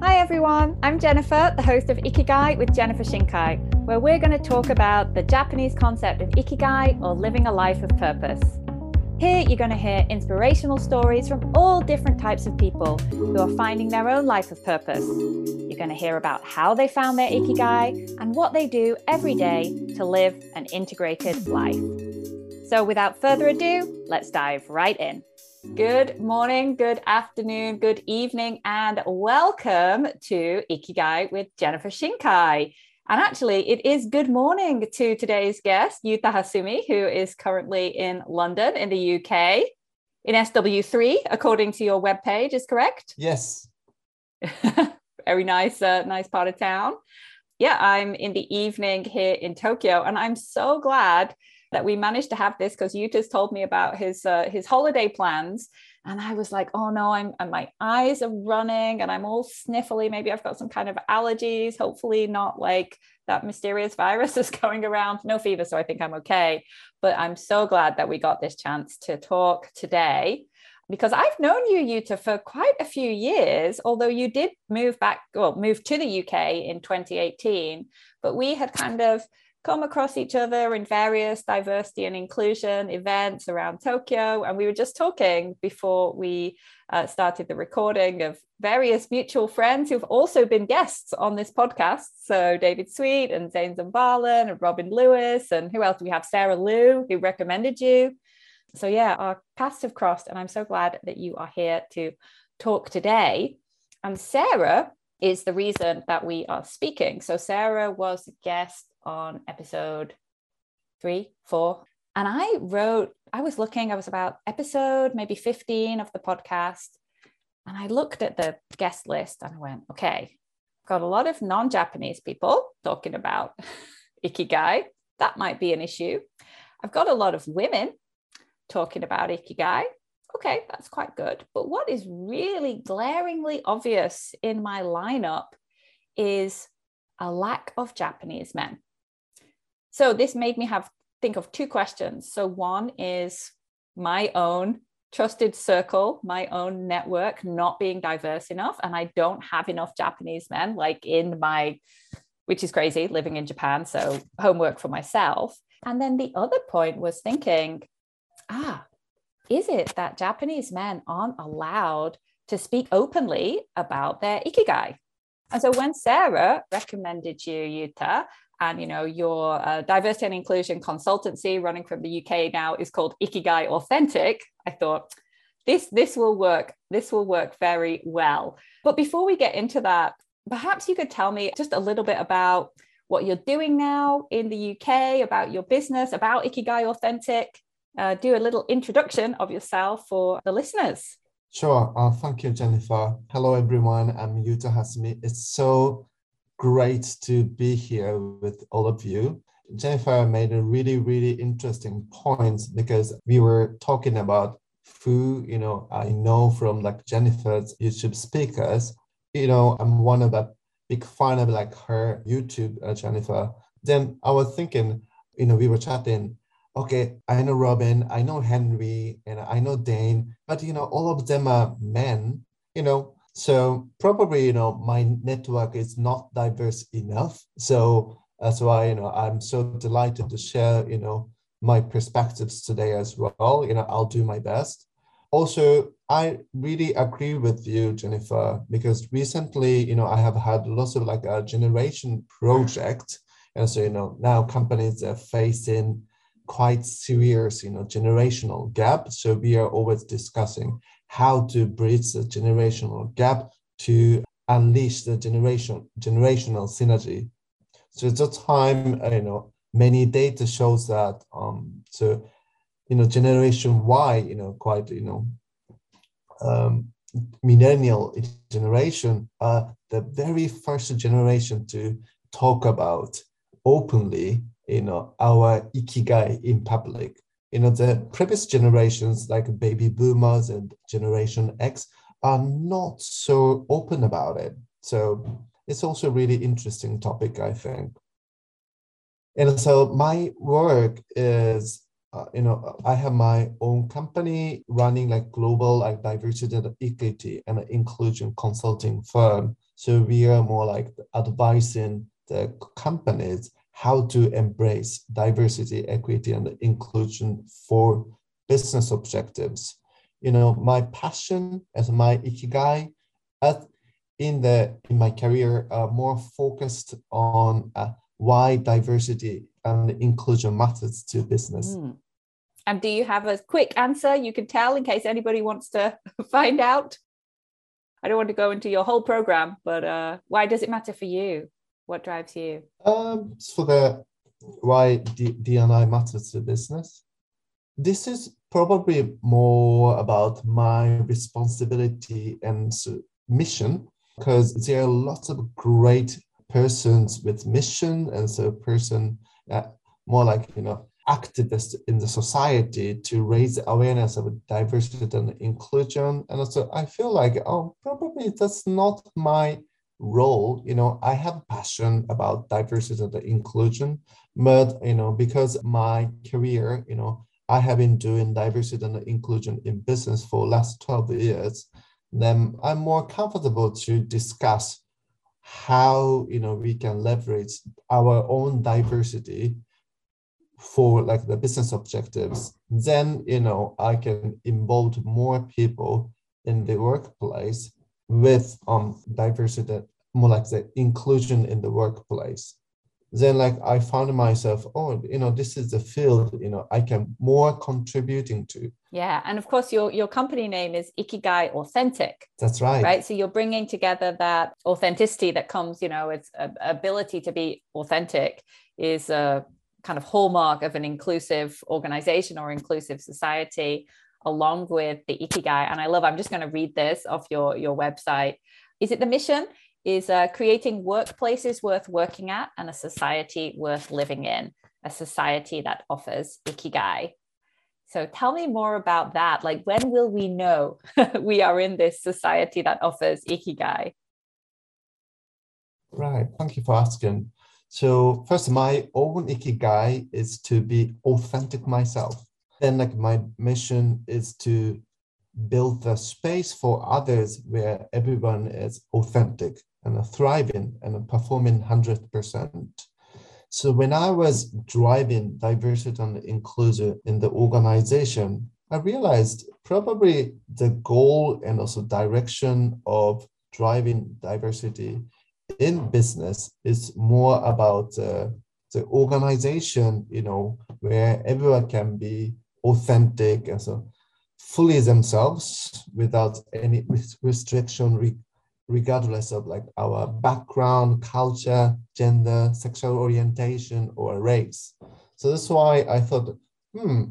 Hi everyone, I'm Jennifer, the host of Ikigai with Jennifer Shinkai, where we're going to talk about the Japanese concept of Ikigai or living a life of purpose. Here you're going to hear inspirational stories from all different types of people who are finding their own life of purpose. You're going to hear about how they found their Ikigai and what they do every day to live an integrated life. So without further ado, let's dive right in. Good morning, good afternoon, good evening, and welcome to Ikigai with Jennifer Shinkai. And actually, it is good morning to today's guest, Yuta Hasumi, who is currently in London in the UK, in SW3, according to your webpage, is correct? Yes. Very nice, uh, nice part of town. Yeah, I'm in the evening here in Tokyo, and I'm so glad that we managed to have this because Yuta's told me about his uh, his holiday plans. And I was like, oh no, I'm and my eyes are running and I'm all sniffly. Maybe I've got some kind of allergies. Hopefully, not like that mysterious virus is going around. No fever, so I think I'm okay. But I'm so glad that we got this chance to talk today because I've known you, Yuta, for quite a few years, although you did move back, well, move to the UK in 2018, but we had kind of come across each other in various diversity and inclusion events around Tokyo. And we were just talking before we uh, started the recording of various mutual friends who've also been guests on this podcast. So David Sweet and Zane Zambalan and Robin Lewis. And who else do we have? Sarah Liu, who recommended you. So yeah, our paths have crossed. And I'm so glad that you are here to talk today. And Sarah is the reason that we are speaking. So Sarah was a guest on episode three, four. And I wrote, I was looking, I was about episode maybe 15 of the podcast. And I looked at the guest list and I went, okay, I've got a lot of non Japanese people talking about Ikigai. That might be an issue. I've got a lot of women talking about Ikigai. Okay, that's quite good. But what is really glaringly obvious in my lineup is a lack of Japanese men. So this made me have think of two questions. So one is my own trusted circle, my own network not being diverse enough. And I don't have enough Japanese men, like in my, which is crazy, living in Japan. So homework for myself. And then the other point was thinking, ah, is it that Japanese men aren't allowed to speak openly about their ikigai? And so when Sarah recommended you, Yuta, and you know your uh, diversity and inclusion consultancy running from the UK now is called Ikigai Authentic. I thought this this will work. This will work very well. But before we get into that, perhaps you could tell me just a little bit about what you're doing now in the UK, about your business, about Ikigai Authentic. Uh, do a little introduction of yourself for the listeners. Sure. Uh, thank you, Jennifer. Hello, everyone. I'm Yuta Hasumi. It's so great to be here with all of you. Jennifer made a really, really interesting point because we were talking about who, you know, I know from like Jennifer's YouTube speakers, you know, I'm one of the big fan of like her YouTube, uh, Jennifer. Then I was thinking, you know, we were chatting, okay, I know Robin, I know Henry, and I know Dane, but, you know, all of them are men, you know, so probably, you know, my network is not diverse enough. So that's why, you know, I'm so delighted to share, you know, my perspectives today as well. You know, I'll do my best. Also, I really agree with you, Jennifer, because recently, you know, I have had lots of like a generation project. And so, you know, now companies are facing quite serious, you know, generational gap. So we are always discussing how to bridge the generational gap to unleash the generation generational synergy. So at the time, uh, you know, many data shows that um, so you know generation Y, you know, quite you know um, millennial generation are the very first generation to talk about openly, you know, our ikigai in public you know the previous generations like baby boomers and generation x are not so open about it so it's also a really interesting topic i think and so my work is uh, you know, I have my own company running like global like diversity and equity and inclusion consulting firm. So we are more like advising the companies how to embrace diversity, equity, and inclusion for business objectives. You know, my passion as my ikigai at in the in my career uh, more focused on uh, why diversity and inclusion matters to business. Mm. And do you have a quick answer you can tell in case anybody wants to find out? I don't want to go into your whole program, but uh, why does it matter for you? What drives you? Um, for the why D- DNI matters to business. This is probably more about my responsibility and mission because there are lots of great persons with mission and so person uh, more like you know activist in the society to raise the awareness of diversity and inclusion and also i feel like oh probably that's not my role you know i have a passion about diversity and inclusion but you know because my career you know i have been doing diversity and inclusion in business for last 12 years then i'm more comfortable to discuss how you know we can leverage our own diversity for like the business objectives. Then you know i can involve more people in the workplace with um diversity more like the inclusion in the workplace. Then like i found myself oh you know this is the field you know i can more contributing to. Yeah and of course your your company name is ikigai authentic. That's right. Right? So you're bringing together that authenticity that comes you know it's a, ability to be authentic is a kind of hallmark of an inclusive organization or inclusive society along with the ikigai and i love i'm just going to read this off your your website is it the mission is uh, creating workplaces worth working at and a society worth living in, a society that offers ikigai. So tell me more about that. Like, when will we know we are in this society that offers ikigai? Right. Thank you for asking. So, first, my own ikigai is to be authentic myself. Then, like, my mission is to build the space for others where everyone is authentic and thriving and performing 100%. So when I was driving diversity and inclusion in the organization, I realized probably the goal and also direction of driving diversity in business is more about uh, the organization, you know, where everyone can be authentic and so fully themselves without any restriction regardless of like our background, culture, gender, sexual orientation, or race. So that's why I thought, hmm,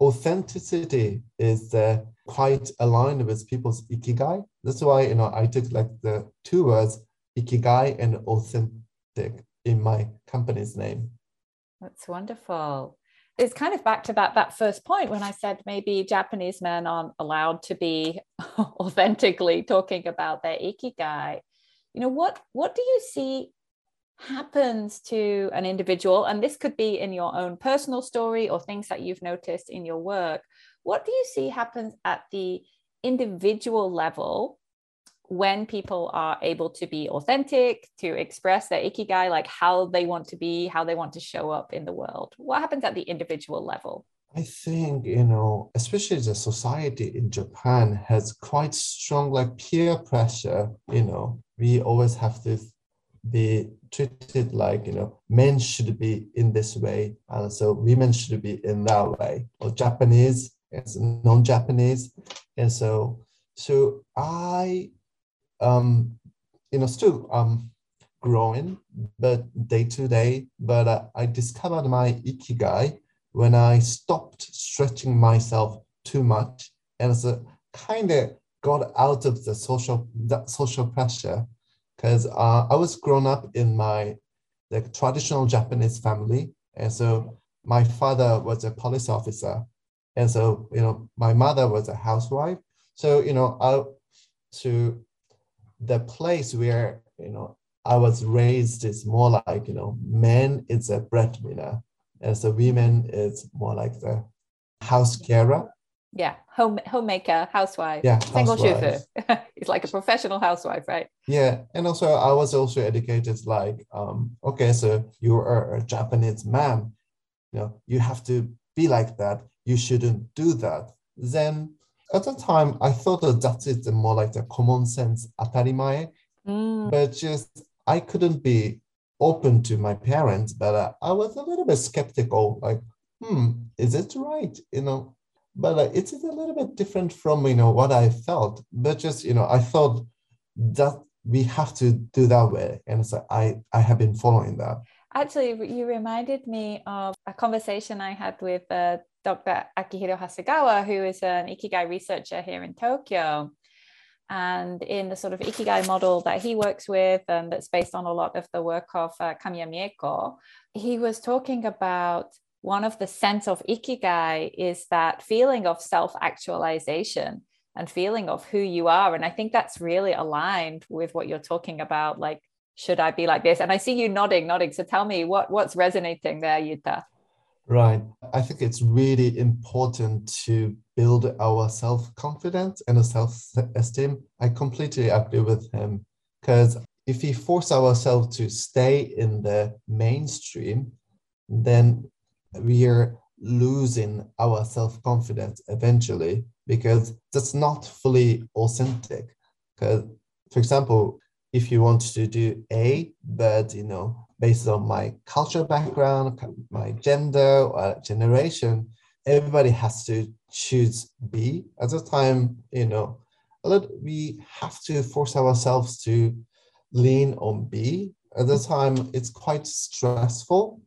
authenticity is uh, quite aligned with people's ikigai. That's why you know I took like the two words ikigai and authentic in my company's name. That's wonderful it's kind of back to that that first point when I said maybe Japanese men aren't allowed to be authentically talking about their ikigai. You know what what do you see happens to an individual and this could be in your own personal story or things that you've noticed in your work. What do you see happens at the individual level when people are able to be authentic, to express their ikigai, like how they want to be, how they want to show up in the world? What happens at the individual level? I think, you know, especially the society in Japan has quite strong like peer pressure, you know, we always have to be treated like, you know, men should be in this way, and so women should be in that way, or Japanese as non-Japanese. And so so I um, you know, still um, growing, but day to day. But uh, I discovered my ikigai when I stopped stretching myself too much, and so kind of got out of the social that social pressure, because uh, I was grown up in my like traditional Japanese family, and so my father was a police officer, and so you know my mother was a housewife. So you know I to the place where you know I was raised is more like you know man is a breadwinner, As a women, it's more like the house carer. Yeah, home homemaker, housewife, Yeah, single housewife. it's like a professional housewife, right? Yeah, and also I was also educated like, um, okay, so you are a Japanese man, you know, you have to be like that. You shouldn't do that. Then at the time, I thought that that is the more like the common sense atarimae, Mm, but just I couldn't be open to my parents, but uh, I was a little bit skeptical, like, hmm, is it right? You know, but uh, it's a little bit different from you know what I felt. But just you know, I thought that we have to do that way, and so I I have been following that. Actually, you reminded me of a conversation I had with uh, Dr. Akihiro Hasegawa, who is an Ikigai researcher here in Tokyo. And in the sort of Ikigai model that he works with, and that's based on a lot of the work of uh, Kamiya Mieko, he was talking about one of the sense of Ikigai is that feeling of self actualization and feeling of who you are. And I think that's really aligned with what you're talking about. Like, should I be like this? And I see you nodding, nodding. So tell me what, what's resonating there, Yuta? Right. I think it's really important to build our self confidence and self esteem. I completely agree with him because if we force ourselves to stay in the mainstream, then we are losing our self confidence eventually because that's not fully authentic. Because, for example, if you want to do A, but you know, based on my cultural background, my gender, or generation, everybody has to choose B. At the time, you know, a lot, we have to force ourselves to lean on B. At the time, it's quite stressful,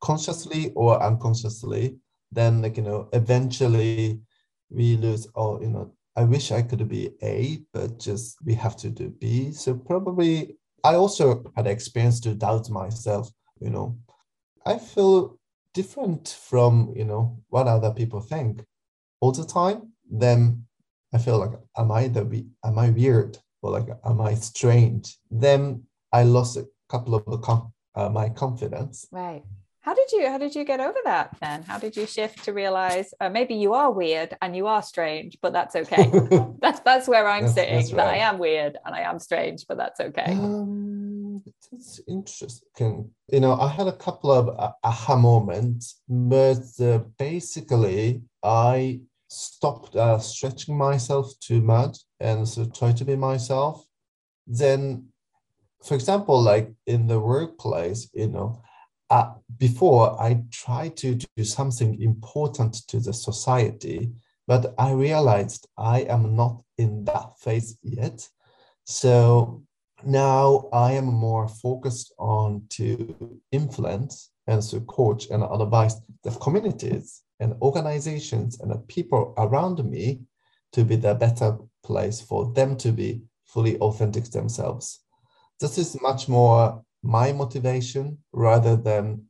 consciously or unconsciously. Then, like you know, eventually we lose. all you know, I wish I could be A, but just we have to do B. So probably I also had experience to doubt myself, you know. I feel different from, you know, what other people think all the time. Then I feel like, am I the am I weird or like am I strange? Then I lost a couple of com- uh, my confidence. Right. How did you how did you get over that then? How did you shift to realize uh, maybe you are weird and you are strange, but that's okay. that's that's where I'm That's- sitting. that's That I am weird and I am strange, but that's okay. Um, that's interesting. You know, I had a couple of uh, aha moments, but uh, basically, I stopped uh, stretching myself too much and so try to be myself. Then, for example, like in the workplace, you know, uh, before I tried to do something important to the society, but I realized I am not in that phase yet. So now I am more focused on to influence and to coach and advise the communities and organizations and the people around me to be the better place for them to be fully authentic themselves. This is much more my motivation rather than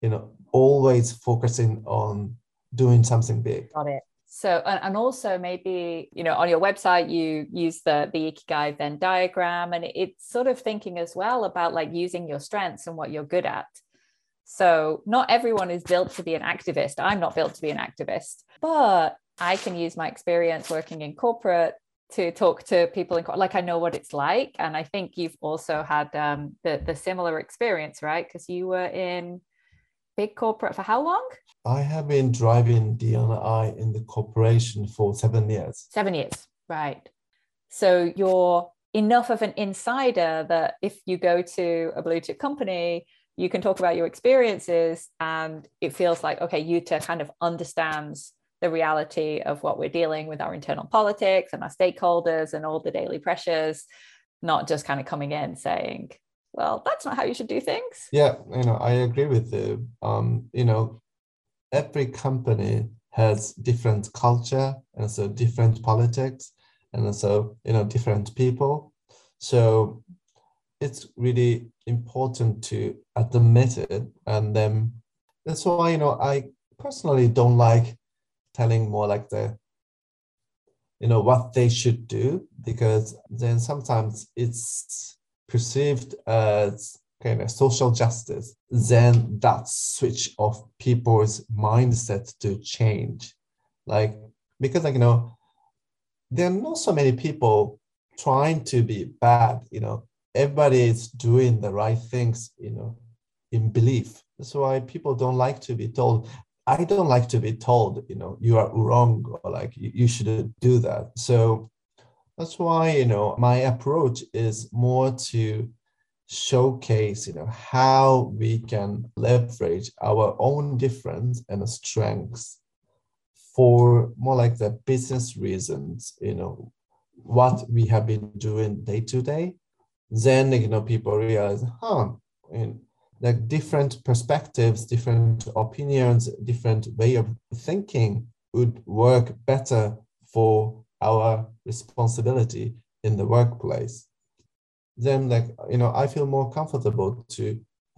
you know always focusing on doing something big. Got it. So and, also maybe you know on your website you use the the ikigai Venn diagram and it's sort of thinking as well about like using your strengths and what you're good at. So not everyone is built to be an activist. I'm not built to be an activist, but I can use my experience working in corporate to talk to people in like I know what it's like, and I think you've also had um, the the similar experience, right? Because you were in big corporate for how long? I have been driving DNI in the corporation for seven years. Seven years, right? So you're enough of an insider that if you go to a blue chip company, you can talk about your experiences, and it feels like okay, Yuta kind of understands the reality of what we're dealing with our internal politics and our stakeholders and all the daily pressures, not just kind of coming in saying, well, that's not how you should do things. Yeah, you know, I agree with you. Um, you know, every company has different culture and so different politics and so you know different people. So it's really important to admit it, and then that's why you know I personally don't like telling more like the you know what they should do because then sometimes it's perceived as kind of social justice, then that switch of people's mindset to change. Like, because like, you know, there are not so many people trying to be bad, you know, everybody is doing the right things, you know, in belief. That's why people don't like to be told. I don't like to be told, you know, you are wrong or like you, you shouldn't do that. So that's why, you know, my approach is more to showcase, you know, how we can leverage our own difference and strengths for more like the business reasons, you know, what we have been doing day to day. Then, you know, people realize, huh, like different perspectives, different opinions, different way of thinking would work better for our responsibility in the workplace. Then like you know i feel more comfortable to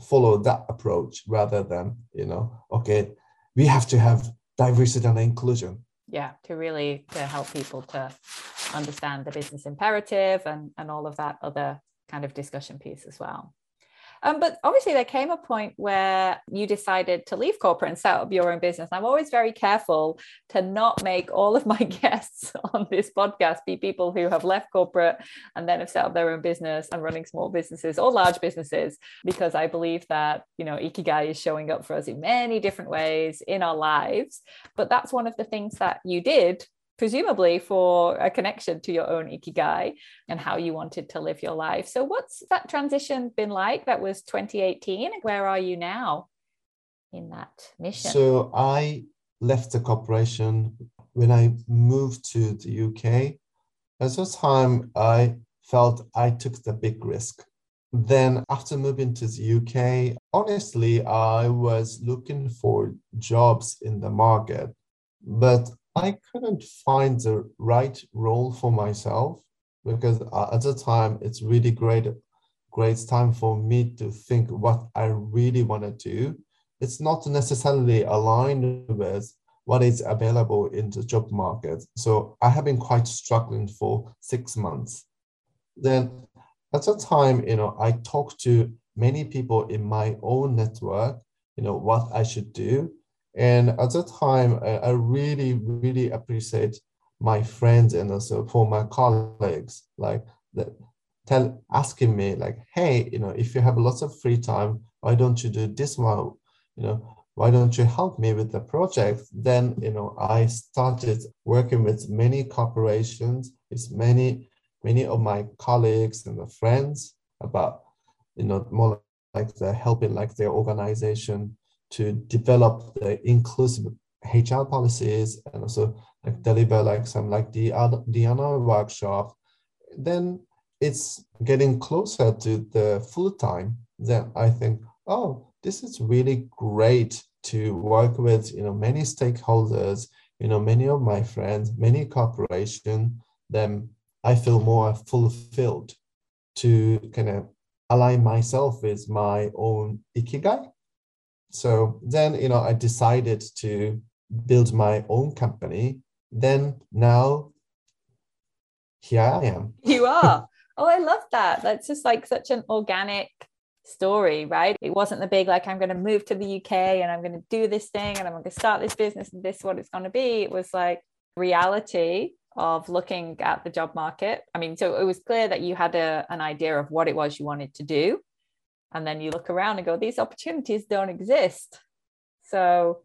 follow that approach rather than you know okay we have to have diversity and inclusion. Yeah to really to help people to understand the business imperative and and all of that other kind of discussion piece as well um, but obviously, there came a point where you decided to leave corporate and set up your own business. I'm always very careful to not make all of my guests on this podcast be people who have left corporate and then have set up their own business and running small businesses or large businesses, because I believe that, you know, Ikigai is showing up for us in many different ways in our lives. But that's one of the things that you did presumably for a connection to your own ikigai and how you wanted to live your life. So, what's that transition been like? That was 2018. Where are you now in that mission? So, I left the corporation when I moved to the UK. At the time, I felt I took the big risk. Then, after moving to the UK, honestly, I was looking for jobs in the market, but I couldn't find the right role for myself because uh, at the time it's really great great time for me to think what I really want to do. It's not necessarily aligned with what is available in the job market. So I have been quite struggling for six months. Then at the time, you know, I talked to many people in my own network, you know, what I should do. And at that time, I, really, really appreciate my friends and also for my colleagues, like that tell asking me like, hey, you know, if you have lots of free time, why don't you do this one? You know, why don't you help me with the project? Then, you know, I started working with many corporations, with many, many of my colleagues and the friends about, you know, more like the helping like their organization to develop the inclusive HR policies and also like deliver like some like the other the other workshop, then it's getting closer to the full time. Then I think, oh, this is really great to work with you know many stakeholders, you know many of my friends, many corporation. Then I feel more fulfilled to kind of align myself with my own ikigai so then, you know, I decided to build my own company. Then now, here I am. You are. oh, I love that. That's just like such an organic story, right? It wasn't the big, like, I'm going to move to the UK and I'm going to do this thing and I'm going to start this business and this is what it's going to be. It was like reality of looking at the job market. I mean, so it was clear that you had a, an idea of what it was you wanted to do and then you look around and go these opportunities don't exist. So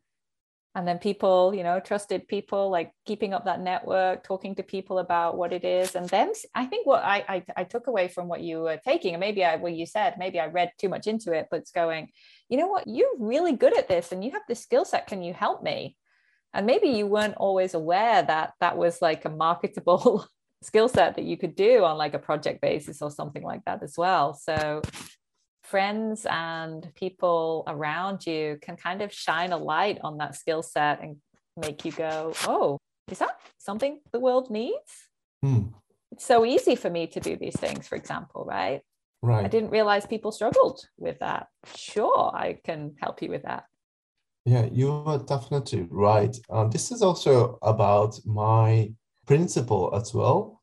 and then people you know trusted people like keeping up that network talking to people about what it is. And then i think what i i, I took away from what you were taking and maybe i what you said maybe i read too much into it but it's going you know what? You're really good at this and you have the skill set. Can you help me? And maybe you weren't always aware that that was like a marketable skill set that you could do on like a project basis or something like that as well. So friends and people around you can kind of shine a light on that skill set and make you go, oh, is that something the world needs? Hmm. It's so easy for me to do these things, for example, right? Right. I didn't realize people struggled with that. Sure, I can help you with that. Yeah, you are definitely right. Um, this is also about my principle as well.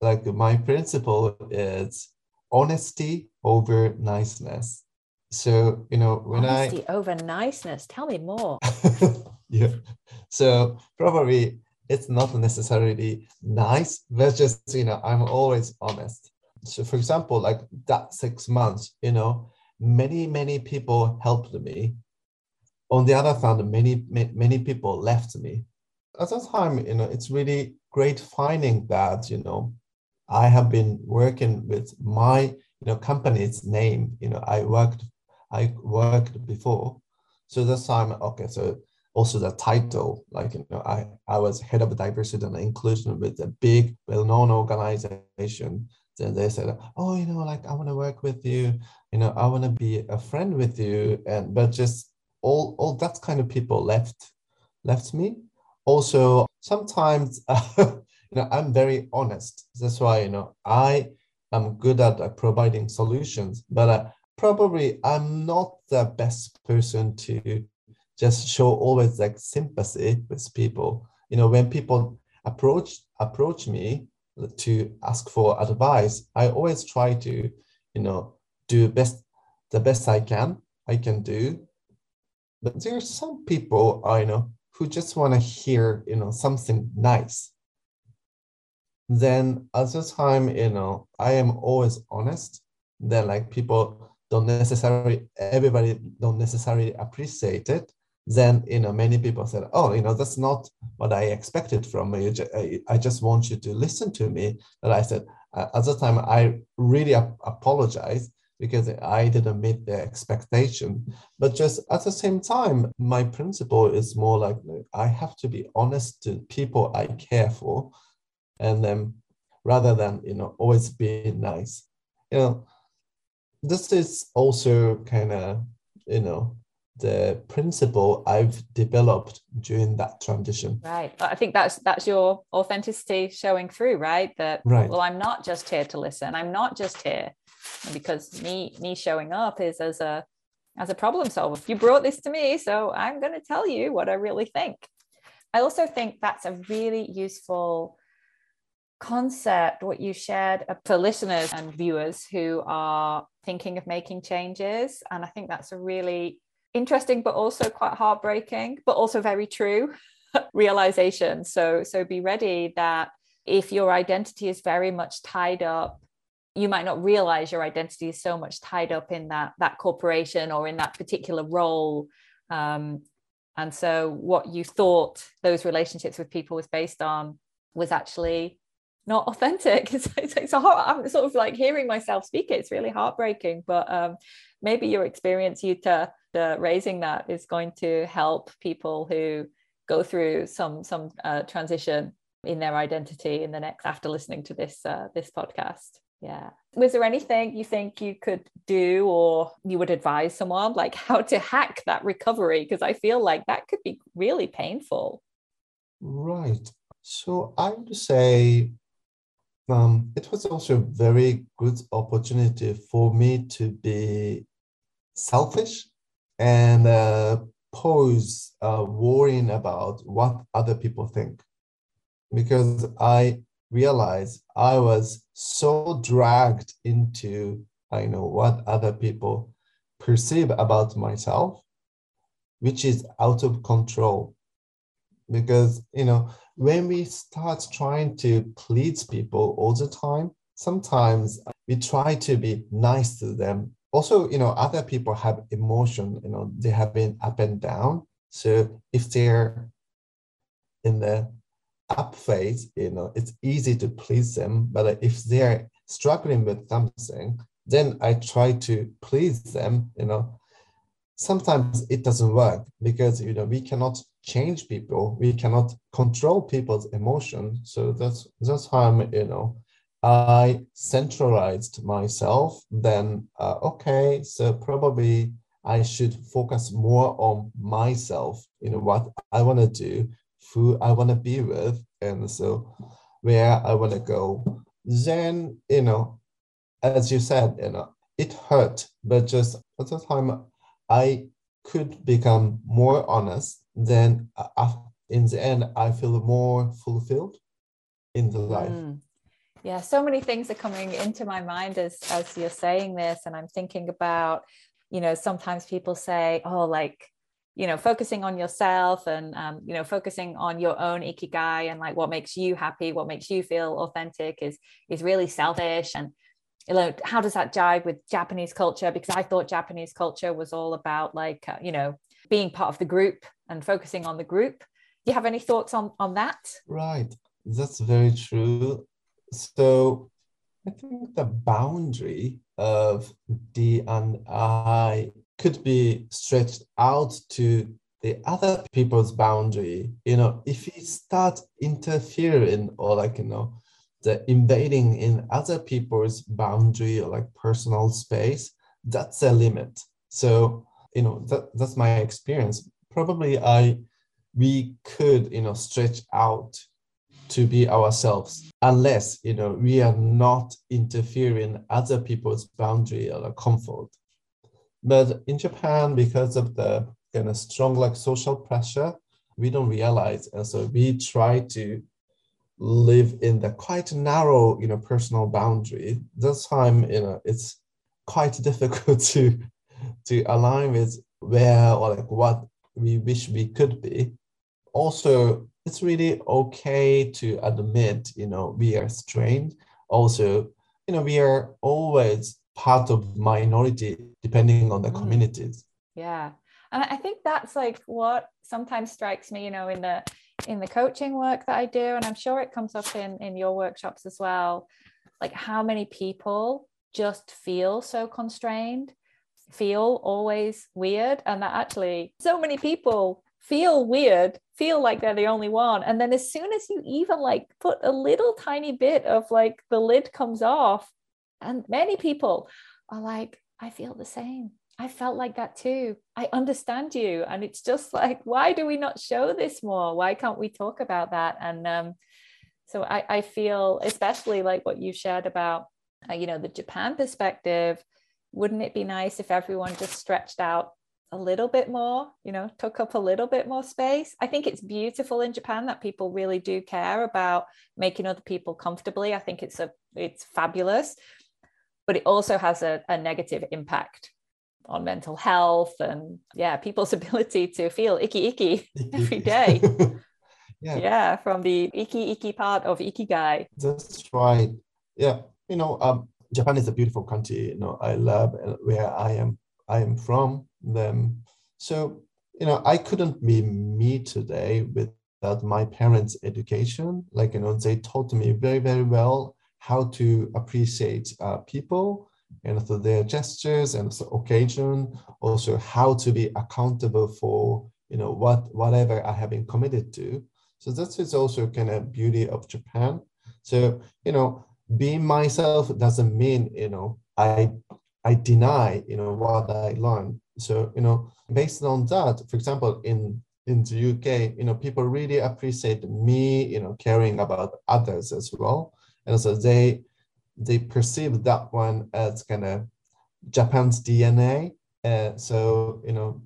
Like my principle is honesty over niceness. So, you know, when I Honesty I over niceness. Tell me more. yeah. So probably it's not necessarily nice, but just, you know, I'm always honest. So for example, like that six months, you know, many, many people helped me. On the other hand, many, many people left me. At that time, you know, it's really great finding that, you know, I have been working with my, you know, company's name. You know, I worked, I worked before. So this time, okay, so also the title, like, you know, I, I was head of diversity and inclusion with a big, well-known organization. Then they said, oh, you know, like, I want to work with you, you know, I want to be a friend with you. And, but just all, all that kind of people left, left me. Also, sometimes, uh, you know, I'm very honest. That's why, you know, I am good at uh, providing solutions, but uh, probably I'm not the best person to just show always like sympathy with people. You know, when people approach approach me to ask for advice, I always try to, you know, do best the best I can I can do. But there are some people I know who just want to hear, you know, something nice. Then at the time, you know, I am always honest. Then like people don't necessarily everybody don't necessarily appreciate it. Then you know many people said oh you know that's not what i expected from you. I just want you to listen to me. And i said at the time i really apologize because i didn't meet their expectation. But just at the same time my principle is more like i have to be honest to people i care for and then rather than you know always being nice you know this is also kind of you know the principle I've developed during that transition. Right. I think that's that's your authenticity showing through, right? That right. well, I'm not just here to listen. I'm not just here because me me showing up is as a as a problem solver. You brought this to me, so I'm going to tell you what I really think. I also think that's a really useful concept what you shared for listeners and viewers who are thinking of making changes and i think that's a really interesting but also quite heartbreaking but also very true realization. So so be ready that if your identity is very much tied up you might not realize your identity is so much tied up in that that corporation or in that particular role. Um, and so what you thought those relationships with people was based on was actually not authentic. It's, it's, it's a hard, i'm sort of like hearing myself speak it. It's really heartbreaking but um, maybe your experience Yuta uh, raising that is going to help people who go through some some uh, transition in their identity in the next after listening to this uh, this podcast. Yeah. Was there anything you think you could do or you would advise someone like how to hack that recovery? Because i feel like that could be really painful. Right. So i would say um, it was also a very good opportunity for me to be selfish and uh, pause uh, worrying about what other people think because I realized I was so dragged into I know what other people perceive about myself, which is out of control. Because you know, when we start trying to please people all the time, sometimes we try to be nice to them. Also you know other people have emotion you know they have been up and down. So if they're in the up phase you know it's easy to please them. But if they're struggling with something then i try to please them you know sometimes it doesn't work because you know we cannot change people we cannot control people's emotion so that's that's how i'm you know I centralized myself, then uh, okay, so probably I should focus more on myself, you know, what I want to do, who I want to be with, and so where I want to go. Then, you know, as you said, you know, it hurt, but just at the time I could become more honest, then uh, in the end, I feel more fulfilled in the life. Mm yeah so many things are coming into my mind as as you're saying this and i'm thinking about you know sometimes people say oh like you know focusing on yourself and um, you know focusing on your own ikigai and like what makes you happy what makes you feel authentic is is really selfish and you know how does that jive with japanese culture? Because i thought japanese culture was all about like uh, you know being part of the group and focusing on the group. Do you have any thoughts on on that? Right. That's very true. So i think the boundary of d and i could be stretched out to the other people's boundary. You know if you start interfering or like you know the invading in other people's boundary or like personal space that's a limit. So you know that, that's my experience. Probably i we could you know stretch out to be ourselves unless you know we are not interfering other people's boundary or comfort. But in Japan, because of the kind of strong like social pressure, we don't realize. And so we try to live in the quite narrow, you know, personal boundary. This time, you know, it's quite difficult to to align with where or like what we wish we could be. Also, it's really okay to admit, you know, we are strained. Also, you know, we are always part of minority depending on the mm. communities yeah and i think that's like what sometimes strikes me you know in the in the coaching work that i do and i'm sure it comes up in in your workshops as well like how many people just feel so constrained feel always weird and that actually so many people feel weird feel like they're the only one and then as soon as you even like put a little tiny bit of like the lid comes off and many people are like, I feel the same. I felt like that too. I understand you. And it's just like, why do we not show this more? Why can't we talk about that? And um, so I, I feel, especially like what you shared about, uh, you know, the Japan perspective, wouldn't it be nice if everyone just stretched out a little bit more, you know, took up a little bit more space. I think it's beautiful in Japan that people really do care about making other people comfortably. I think it's a it's fabulous but it also has a, a negative impact on mental health and yeah people's ability to feel iki iki every day. Yeah. yeah from the iki iki part of ikigai that's right. Yeah you know um, japan is a beautiful country you know i love where i am i am from them. So you know i couldn't be me today without my parents education. Like you know they taught me very very well how to appreciate uh, people and so their gestures and occasion, also how to be accountable for you know what whatever I have been committed to. So that is is also kind of beauty of Japan. So you know, being myself doesn't mean you know I I deny you know what I learned. So you know, based on that, for example, in in the UK, you know, people really appreciate me, you know, caring about others as well and so they they perceive that one as kind of Japan's DNA. Uh, so you know,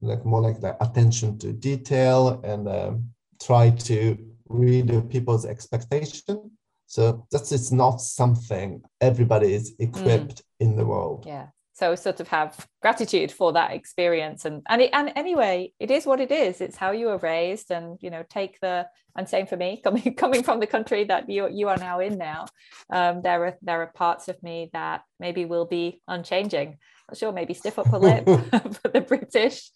like more like the attention to detail and um, try to read people's expectation. So that's it's not something everybody is equipped mm. in the world. Yeah so sort of have gratitude for that experience. And and it, and anyway it is what it is. It's how you were raised and you know take the and same for me coming coming from the country that you you are now in now um, there are there are parts of me that maybe will be unchanging. I'm sure maybe stiff upper lip for the british.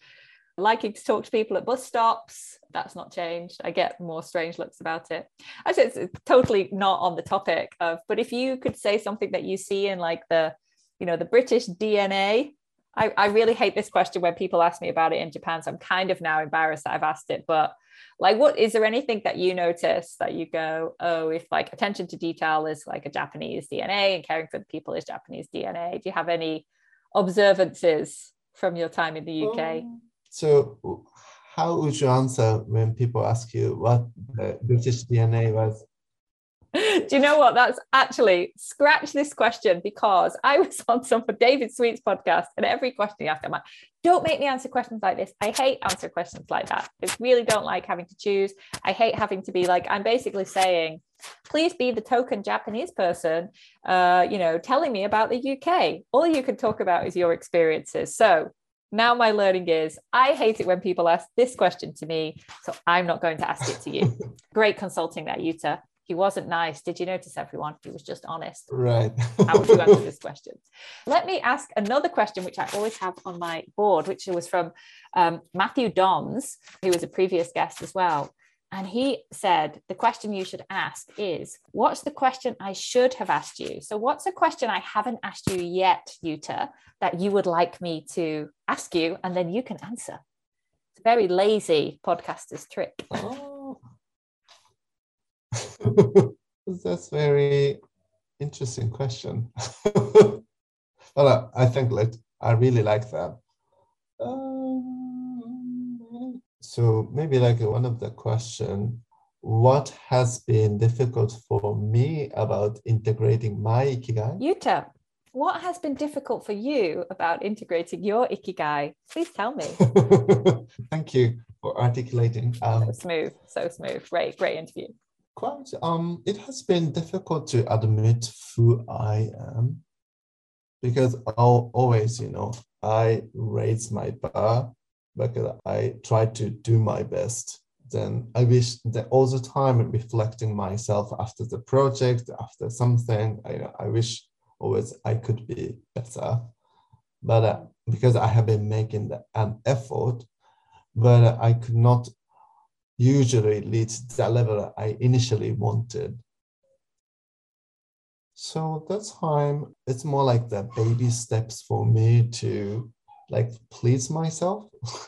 Liking to talk to people at bus stops that's not changed. I get more strange looks about it. Actually it's totally not on the topic of but if you could say something that you see in like the you know, the British DNA. I, I really hate this question when people ask me about it in Japan. So I'm kind of now embarrassed that I've asked it. But like, what is there anything that you notice that you go, oh, if like attention to detail is like a Japanese DNA and caring for the people is Japanese DNA? Do you have any observances from your time in the UK? Um, so, how would you answer when people ask you what the British DNA was? Do you know what? That's actually scratch this question because I was on some of David Sweet's podcast, and every question he asked, I'm like, don't make me answer questions like this. I hate answer questions like that. I really don't like having to choose. I hate having to be like, I'm basically saying, please be the token Japanese person, uh, you know, telling me about the UK. All you can talk about is your experiences. So now my learning is I hate it when people ask this question to me, so I'm not going to ask it to you. Great consulting there, Yuta. He wasn't nice. Did you notice everyone? He was just honest. Right. How would you answer this question? Let me ask another question, which I always have on my board, which was from um, Matthew Doms, who was a previous guest as well. And he said, the question you should ask is, what's the question I should have asked you? So, what's a question I haven't asked you yet, Yuta, that you would like me to ask you? And then you can answer. It's a very lazy podcaster's trick. Oh. That's a very interesting question. well, I think like I really like that. Um, so maybe like one of the question, what has been difficult for me about integrating my ikigai? Yuta, what has been difficult for you about integrating your ikigai? Please tell me. Thank you for articulating. Um, so smooth, so smooth. Great, great interview. Quite. Um, it has been difficult to admit who I am because I'll always, you know, I raise my bar because I try to do my best. Then I wish that all the time reflecting myself after the project, after something, I, I wish always I could be better. But uh, because I have been making the, an effort, but I could not usually reach the level I initially wanted. So that time, it's more like the baby steps for me to like please myself,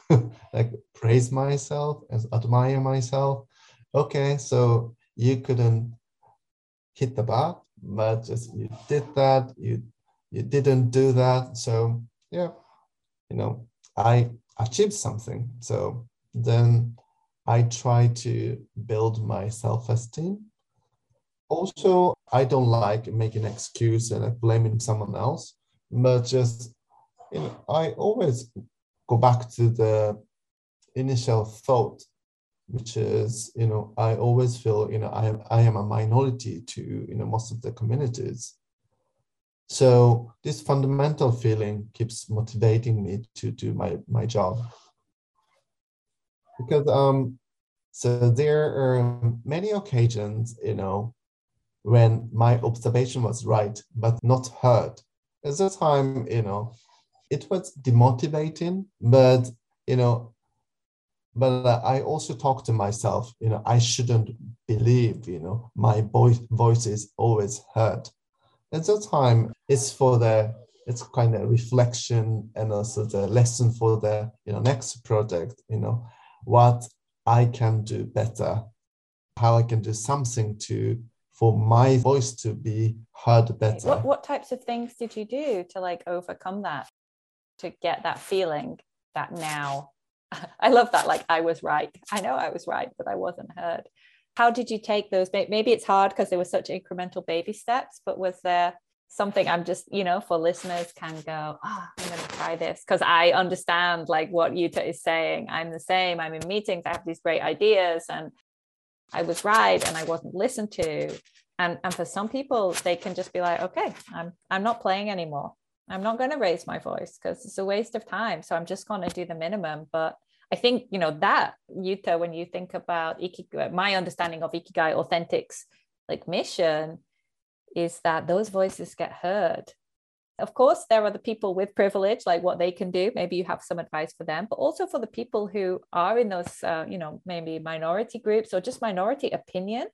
like praise myself and admire myself. Okay, so you couldn't hit the bar, but just you did that, you you didn't do that. So yeah, you know, I achieved something. So then I try to build my self-esteem. Also, I don't like making excuse and like blaming someone else, but just you know, I always go back to the initial thought, which is, you know, I always feel, you know, I am, I am a minority to, you know, most of the communities. So this fundamental feeling keeps motivating me to do my, my job. Because um, so there are many occasions, you know, when my observation was right, but not heard. At the time, you know, it was demotivating, but you know, but I also talk to myself, you know, I shouldn't believe, you know, my voice voice is always heard. At the time, it's for the it's kind of reflection and also the lesson for the you know next project, you know, what I can do better, how I can do something to for my voice to be heard better. What what types of things did you do to like overcome that? to get that feeling that now I love that. Like I was right. I know I was right, but I wasn't heard. How did you take those? Maybe it's hard because there were such incremental baby steps, but was there something I'm just, you know, for listeners can go, oh, I'm going to try this because I understand like what Yuta is saying. I'm the same. I'm in meetings. I have these great ideas and I was right and I wasn't listened to. And, and for some people, they can just be like, okay, I'm, I'm not playing anymore. I'm not going to raise my voice because it's a waste of time. So I'm just going to do the minimum. But I think, you know, that Yuta, when you think about Ikigai, my understanding of Ikigai Authentics like mission is that those voices get heard. Of course, there are the people with privilege, like what they can do. Maybe you have some advice for them, but also for the people who are in those, uh, you know, maybe minority groups or just minority opinion,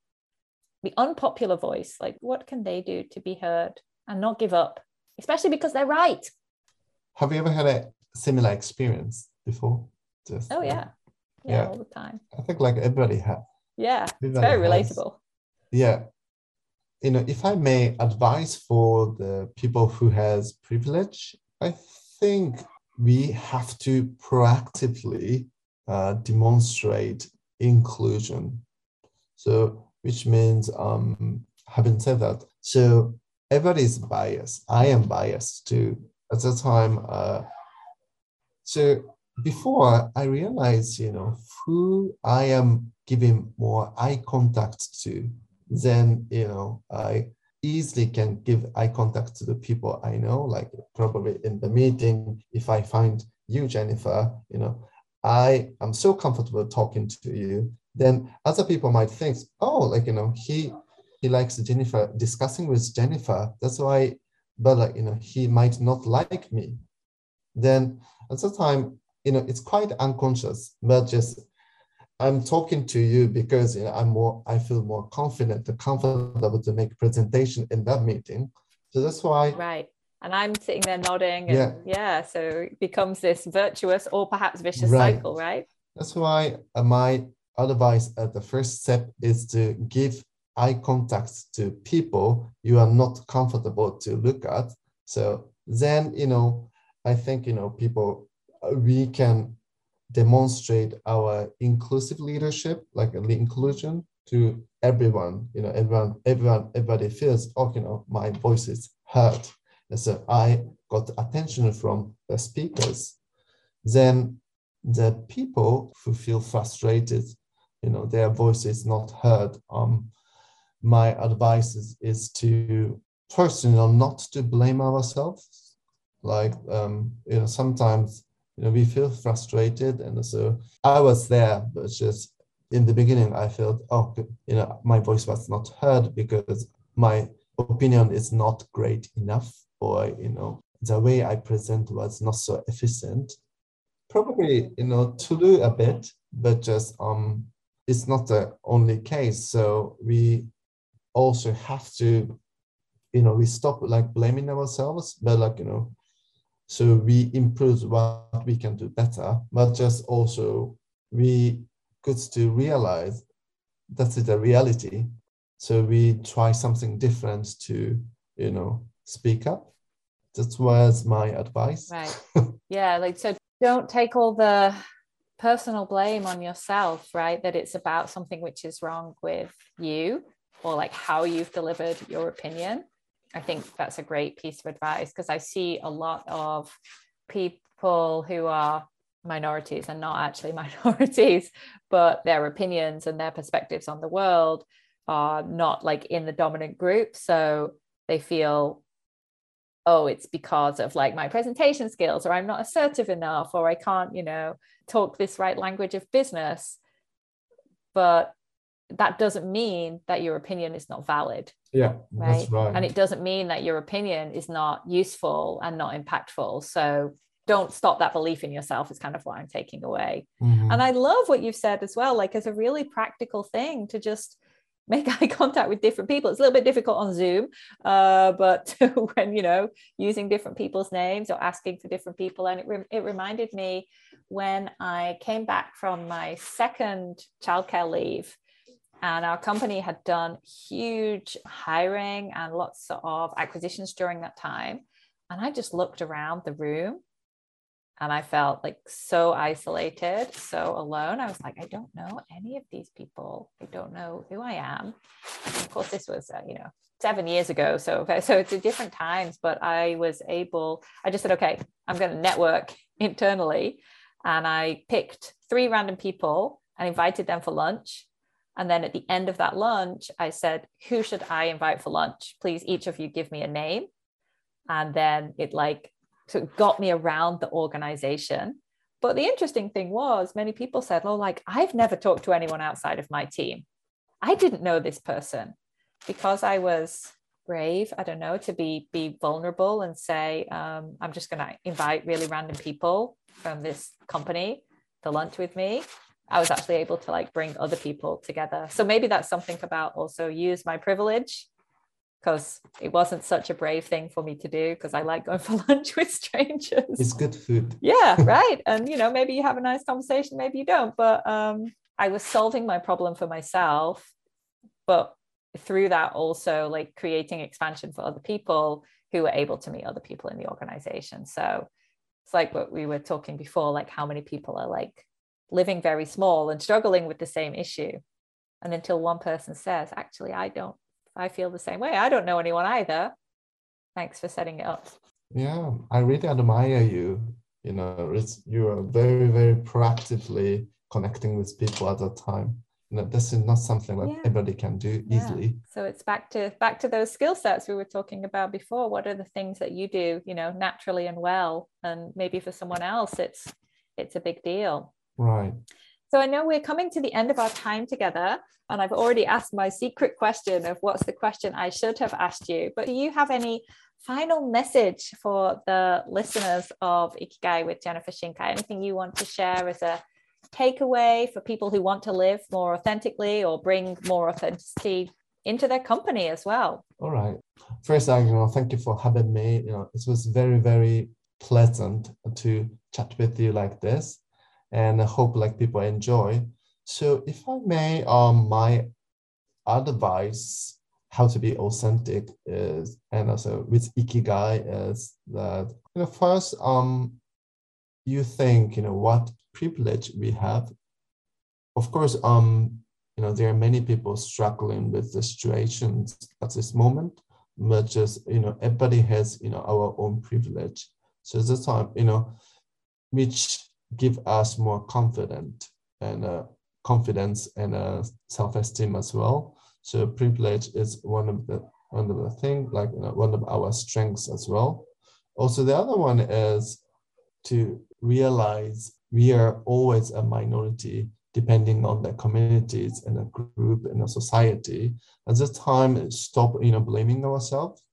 the unpopular voice, like what can they do to be heard and not give up? especially because they're right. Have you ever had a similar experience before? Just, oh yeah. yeah. yeah. all the time. I think like everybody has. Yeah, everybody it's very has. relatable. Yeah, you know, if I may advise for the people who has privilege, I think we have to proactively uh, demonstrate inclusion. So, which means, um, having said that, so everybody's biased. I am biased too. At the time, uh, so before I realized, you know, who I am giving more eye contact to, then you know I easily can give eye contact to the people I know, like probably in the meeting, if I find you, Jennifer, you know, I am so comfortable talking to you, then other people might think, oh, like, you know, he he likes Jennifer, discussing with Jennifer. That's why, but like, you know, he might not like me. Then at the time, you know, it's quite unconscious, but just I'm talking to you because you know, I'm more, I feel more confident and comfortable to make presentation in that meeting. So that's why. Right. And I'm sitting there nodding. And yeah. yeah. So it becomes this virtuous or perhaps vicious right. cycle, right? That's why uh, my advice at the first step is to give eye contact to people you are not comfortable to look at. So then, you know, I think, you know, people, uh, we can demonstrate our inclusive leadership, like inclusion to everyone, you know, everyone, everyone, everybody feels, oh, you know, my voice is heard. And so I got attention from the speakers. Then the people who feel frustrated, you know, their voice is not heard. Um, my advice is, is to first, you know, not to blame ourselves. Like, um, you know, sometimes you know, we feel frustrated. And so I was there, but just in the beginning, I felt, oh, you know, my voice was not heard because my opinion is not great enough, or, you know, the way I present was not so efficient. Probably, you know, to do a bit, but just um, it's not the only case. So we also have to, you know, we stop like blaming ourselves, but like, you know, so we improve what we can do better, but just also we good to realize that's the reality. So we try something different to, you know, speak up. That was my advice. Right. yeah. Like, so don't take all the personal blame on yourself, right? That it's about something which is wrong with you or like how you've delivered your opinion. I think that's a great piece of advice because I see a lot of people who are minorities and not actually minorities, but their opinions and their perspectives on the world are not like in the dominant group. So they feel, oh, it's because of like my presentation skills, or I'm not assertive enough, or I can't, you know, talk this right language of business. But that doesn't mean that your opinion is not valid. Yeah, right? right. And it doesn't mean that your opinion is not useful and not impactful. So don't stop that belief in yourself is kind of what I'm taking away. Mm-hmm. And I love what you've said as well, like as a really practical thing to just make eye contact with different people. It's a little bit difficult on Zoom, uh, but when you know using different people's names or asking for different people, and it re- it reminded me when I came back from my second childcare leave and our company had done huge hiring and lots of acquisitions during that time. And I just looked around the room and I felt like so isolated, so alone. I was like, I don't know any of these people. I don't know who I am. And of course, this was, uh, you know, seven years ago. So, so it's a different times, but I was able, I just said, okay, I'm going to network internally. And I picked three random people and invited them for lunch and then at the end of that lunch, I said, Who should I invite for lunch? Please, each of you give me a name. And then it like so it got me around the organization. But the interesting thing was, many people said, Oh, like, I've never talked to anyone outside of my team. I didn't know this person because I was brave i don't know to be be vulnerable and say um, i'm just going to invite really random people from this company to lunch with me I was actually able to like bring other people together. So maybe that's something about also use my privilege because it wasn't such a brave thing for me to do because I like going for lunch with strangers. It's good food. Yeah, right. And you know, maybe you have a nice conversation, maybe you don't. But um, I was solving my problem for myself, but through that also like creating expansion for other people who were able to meet other people in the organization. So it's like what we were talking before, like how many people are like living very small and struggling with the same issue. And until one person says, actually, I don't, I feel the same way. I don't know anyone either. Thanks for setting it up. Yeah, I really admire you. You know, it's, you are very, very proactively connecting with people at that time. this is not something that yeah. everybody can do yeah. easily so it's back to back to those skill sets we were talking about before what are the things that you do you know naturally and well and maybe for someone else it's it's a big deal right so i know we're coming to the end of our time together and i've already asked my secret question of what's the question i should have asked you but do you have any final message for the listeners of ikigai with jennifer shinkai anything you want to share as a takeaway for people who want to live more authentically or bring more authenticity into their company as well? All right. First, I you know thank you for having me. You know, it was very very pleasant to chat with you like this, and I hope like people enjoy. So, if I may, um, my advice how to be authentic is, and also with ikigai is that you know first um you think you know what privilege we have. Of course, um, you know, there are many people struggling with the situations at this moment, but just, you know, everybody has, you know, our own privilege. So this time, you know, which give us more confident and uh, confidence and uh, self-esteem as well. So privilege is one of the one of the thing, like you know, one of our strengths as well. Also, the other one is to realize we are always a minority depending on the communities and a group and a society. At this time, stop you know blaming ourselves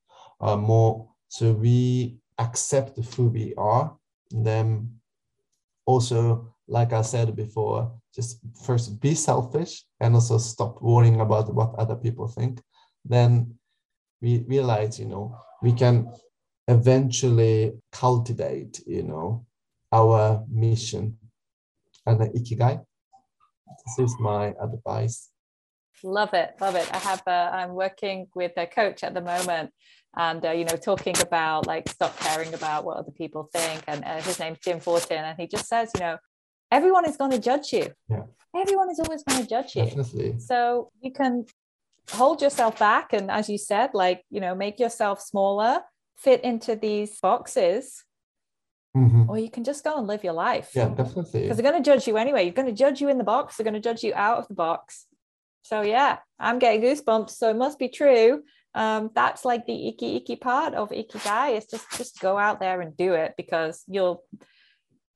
uh, more. So we accept who we are. Then also, like I said before, just first be selfish and also stop worrying about what other people think. Then we realize, you know, we can eventually cultivate, you know, our mission and the ikigai. This is my advice. Love it, love it. I have. A, I'm working with a coach at the moment, and uh, you know, talking about like stop caring about what other people think. And uh, his name's Jim Fortin, and he just says, you know, everyone is going to judge you. Yeah. Everyone is always going to judge you. Definitely. So you can hold yourself back, and as you said, like you know, make yourself smaller, fit into these boxes Mm-hmm. Or you can just go and live your life. Yeah, definitely. Because they're going to judge you anyway. You're going to judge you in the box. They're going to judge you out of the box. So yeah, I'm getting goosebumps. So it must be true. Um, that's like the iki iki part of ikigai. Is just just go out there and do it because you'll,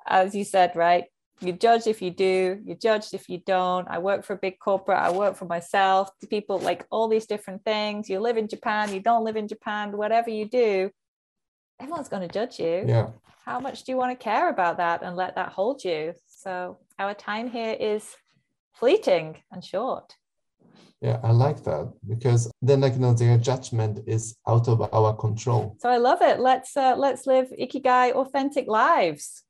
as you said, right? You judge if you do. You judge if you don't. I work for a big corporate. I work for myself. People like all these different things. You live in Japan. You don't live in Japan. Whatever you do, everyone's going to judge you. Yeah. How much do you want to care about that and let that hold you? So our time here is fleeting and short. Yeah, I like that because then like you know their judgment is out of our control. So I love it. Let's uh, let's live ikigai authentic lives.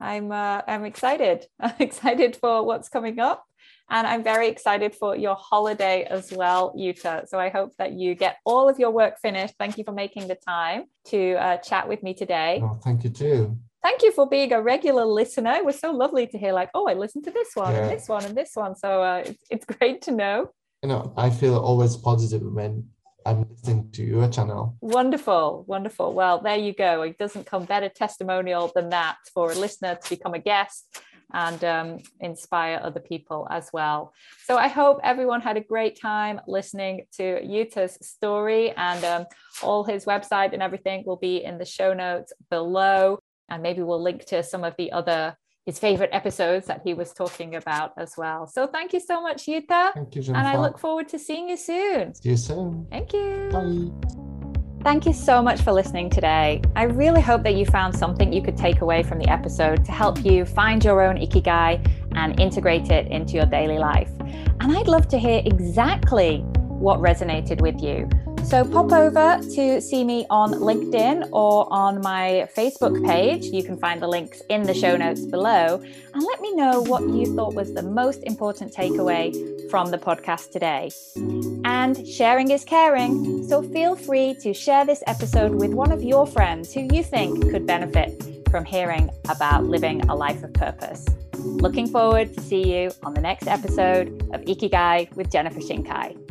I'm uh, I'm excited. I'm excited for what's coming up. And I'm very excited for your holiday as well, Yuta. So I hope that you get all of your work finished. Thank you for making the time to uh, chat with me today. Oh, thank you too. Thank you for being a regular listener. It was so lovely to hear, like, oh, I listened to this one yeah. and this one and this one. So uh, it's, it's great to know. You know, I feel always positive when I'm listening to your channel. Wonderful, wonderful. Well, there you go. It doesn't come better testimonial than that for a listener to become a guest and um, inspire other people as well. So I hope everyone had a great time listening to Yuta's story and um, all his website and everything will be in the show notes below. And maybe we'll link to some of the other his favorite episodes that he was talking about as well. So thank you so much, Yuta. Thank you, Jennifer. And I look forward to seeing you soon. See you soon. Thank you. Bye. Thank you so much for listening today. I really hope that you found something you could take away from the episode to help you find your own ikigai and integrate it into your daily life. And I'd love to hear exactly what resonated with you. So pop over to see me on LinkedIn or on my Facebook page. You can find the links in the show notes below. And let me know what you thought was the most important takeaway from the podcast today. And sharing is caring. So feel free to share this episode with one of your friends who you think could benefit from hearing about living a life of purpose. Looking forward to see you on the next episode of Ikigai with Jennifer Shinkai.